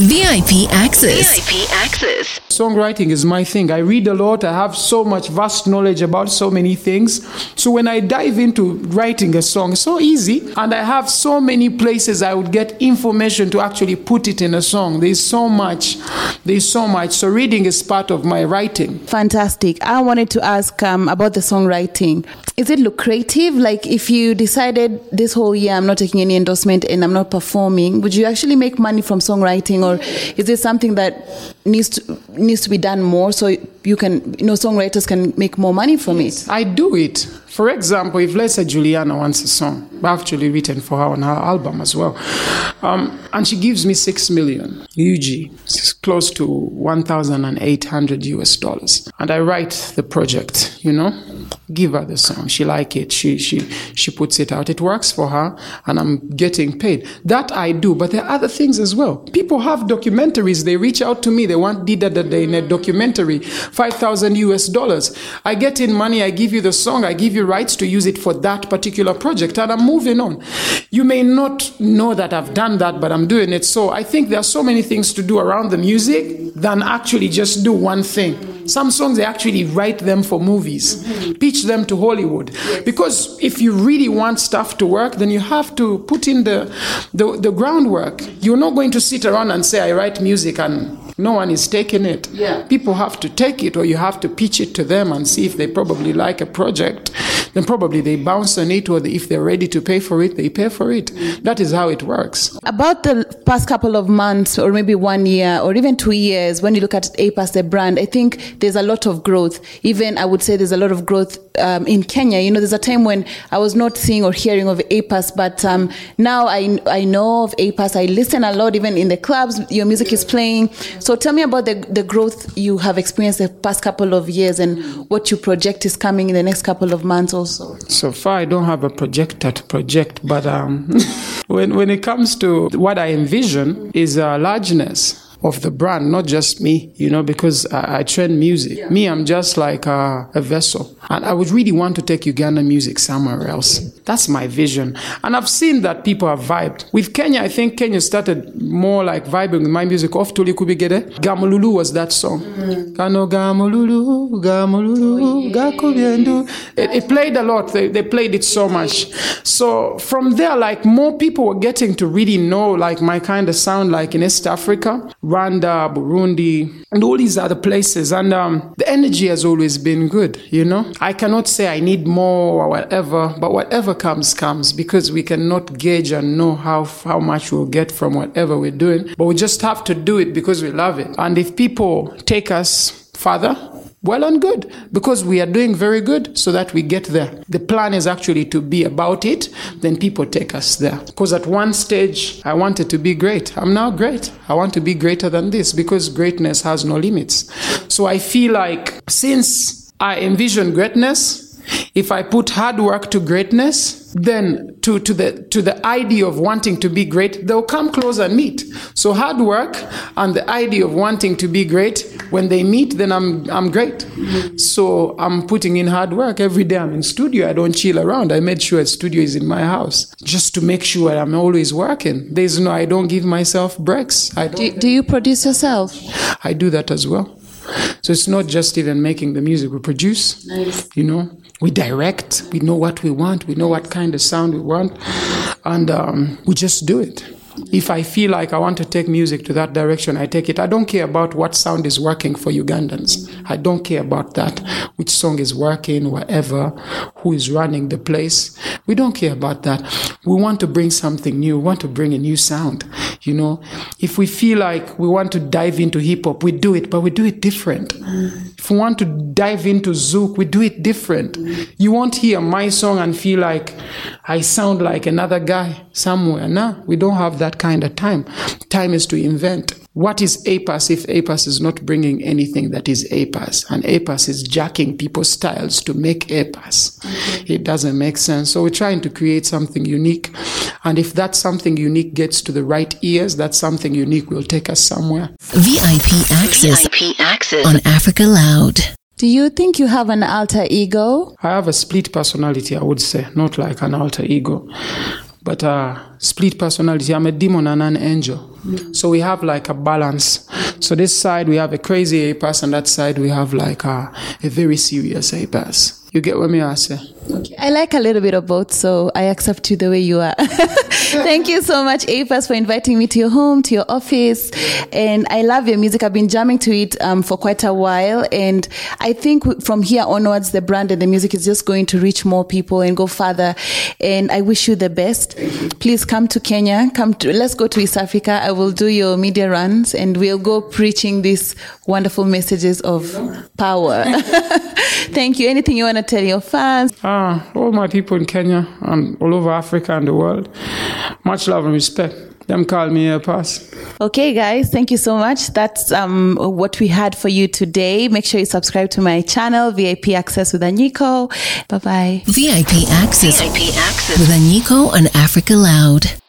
VIP access. VIP access. Songwriting is my thing. I read a lot. I have so much vast knowledge about so many things. So when I dive into writing a song, it's so easy. And I have so many places I would get information to actually put it in a song. There's so much. There's so much. So reading is part of my writing. Fantastic. I wanted to ask um, about the songwriting. Is it lucrative? Like, if you decided this whole year I'm not taking any endorsement and I'm not performing, would you actually make money from songwriting, or is it something that needs to needs to be done more so you can, you know, songwriters can make more money from it? I do it. For example, if let's say Juliana wants a song, I've actually written for her on her album as well, um, and she gives me six million UG, close to one thousand and eight hundred US dollars, and I write the project. You know, give her the song. She like it. She she she puts it out. It works for her, and I'm getting paid. That I do. But there are other things as well. People have documentaries. They reach out to me. They want did that in a documentary, five thousand US dollars. I get in money. I give you the song. I give you rights to use it for that particular project, and I'm moving on. You may not know that I've done that, but I'm doing it. So I think there are so many things to do around the music than actually just do one thing. Some songs they actually write them for movies, pitch them to Hollywood. Because if you really want stuff to work, then you have to put in the, the, the groundwork. You're not going to sit around and say, I write music and no one is taking it. Yeah. People have to take it or you have to pitch it to them and see if they probably like a project. Then probably they bounce on it or if they're ready to pay for it, they pay for it. That is how it works. About the past couple of months, or maybe one year, or even two years, when you look at APAS, the brand, I think there's a lot of growth. Even I would say there's a lot of growth um, in Kenya. You know, there's a time when I was not seeing or hearing of APAS, but um, now I, I know of APAS. I listen a lot, even in the clubs, your music is playing. So tell me about the, the growth you have experienced the past couple of years and what you project is coming in the next couple of months also. So far, I don't have a projector to project, but um, when, when it comes to what I envision is a largeness of the brand, not just me, you know, because I, I train music. Me, I'm just like a, a, vessel. And I would really want to take Uganda music somewhere else. That's my vision. And I've seen that people have vibed. With Kenya, I think Kenya started more like vibing with my music off Tuli Kubigede. Gamululu was that song. Mm-hmm. Kano Gamululu, Gamululu, oh, Gakubiendu. It, it played a lot. They, they played it so much. So from there, like more people were getting to really know like my kind of sound like in East Africa. Rwanda, Burundi, and all these other places. And um, the energy has always been good, you know. I cannot say I need more or whatever, but whatever comes, comes because we cannot gauge and know how, how much we'll get from whatever we're doing. But we just have to do it because we love it. And if people take us further, well and good because we are doing very good so that we get there. The plan is actually to be about it, then people take us there. Because at one stage, I wanted to be great. I'm now great. I want to be greater than this because greatness has no limits. So I feel like since I envision greatness, if I put hard work to greatness, then to, to the to the idea of wanting to be great, they'll come close and meet. So hard work and the idea of wanting to be great, when they meet, then I'm I'm great. So I'm putting in hard work every day. I'm in studio. I don't chill around. I made sure a studio is in my house just to make sure I'm always working. There's no I don't give myself breaks. I do, do you produce yourself? I do that as well. So it's not just even making the music. We produce, nice. you know, we direct, we know what we want, we know what kind of sound we want, and um, we just do it. If I feel like I want to take music to that direction, I take it. I don't care about what sound is working for Ugandans. I don't care about that. Which song is working, whatever, who is running the place. We don't care about that. We want to bring something new. We want to bring a new sound. You know, if we feel like we want to dive into hip hop, we do it, but we do it different. If we want to dive into Zouk, we do it different. You won't hear my song and feel like I sound like another guy somewhere. No, we don't have that kind of time. Time is to invent. What is APAS if APAS is not bringing anything that is APAS? And APAS is jacking people's styles to make APAS. Okay. It doesn't make sense. So we're trying to create something unique. And if that something unique gets to the right ears, that something unique will take us somewhere. VIP access, VIP access. on Africa Loud. Do you think you have an alter ego? I have a split personality, I would say, not like an alter ego. But uh, split personality. I'm a demon and an angel. So we have like a balance. So this side we have a crazy A and that side we have like a, a very serious A pass. You get what me I say? I like a little bit of both, so I accept you the way you are. Thank you so much, APAS, for inviting me to your home, to your office. And I love your music. I've been jamming to it um, for quite a while. And I think from here onwards, the brand and the music is just going to reach more people and go further. And I wish you the best. Please come to Kenya. Come to, let's go to East Africa. I will do your media runs and we'll go preaching these wonderful messages of power. Thank you. Anything you want to tell your fans? Ah, all my people in Kenya and all over Africa and the world, much love and respect. Them call me a pass. Okay, guys, thank you so much. That's um, what we had for you today. Make sure you subscribe to my channel, VIP Access with Anyiko. Bye bye. VIP Access. VIP Access. With Anyiko on Africa Loud.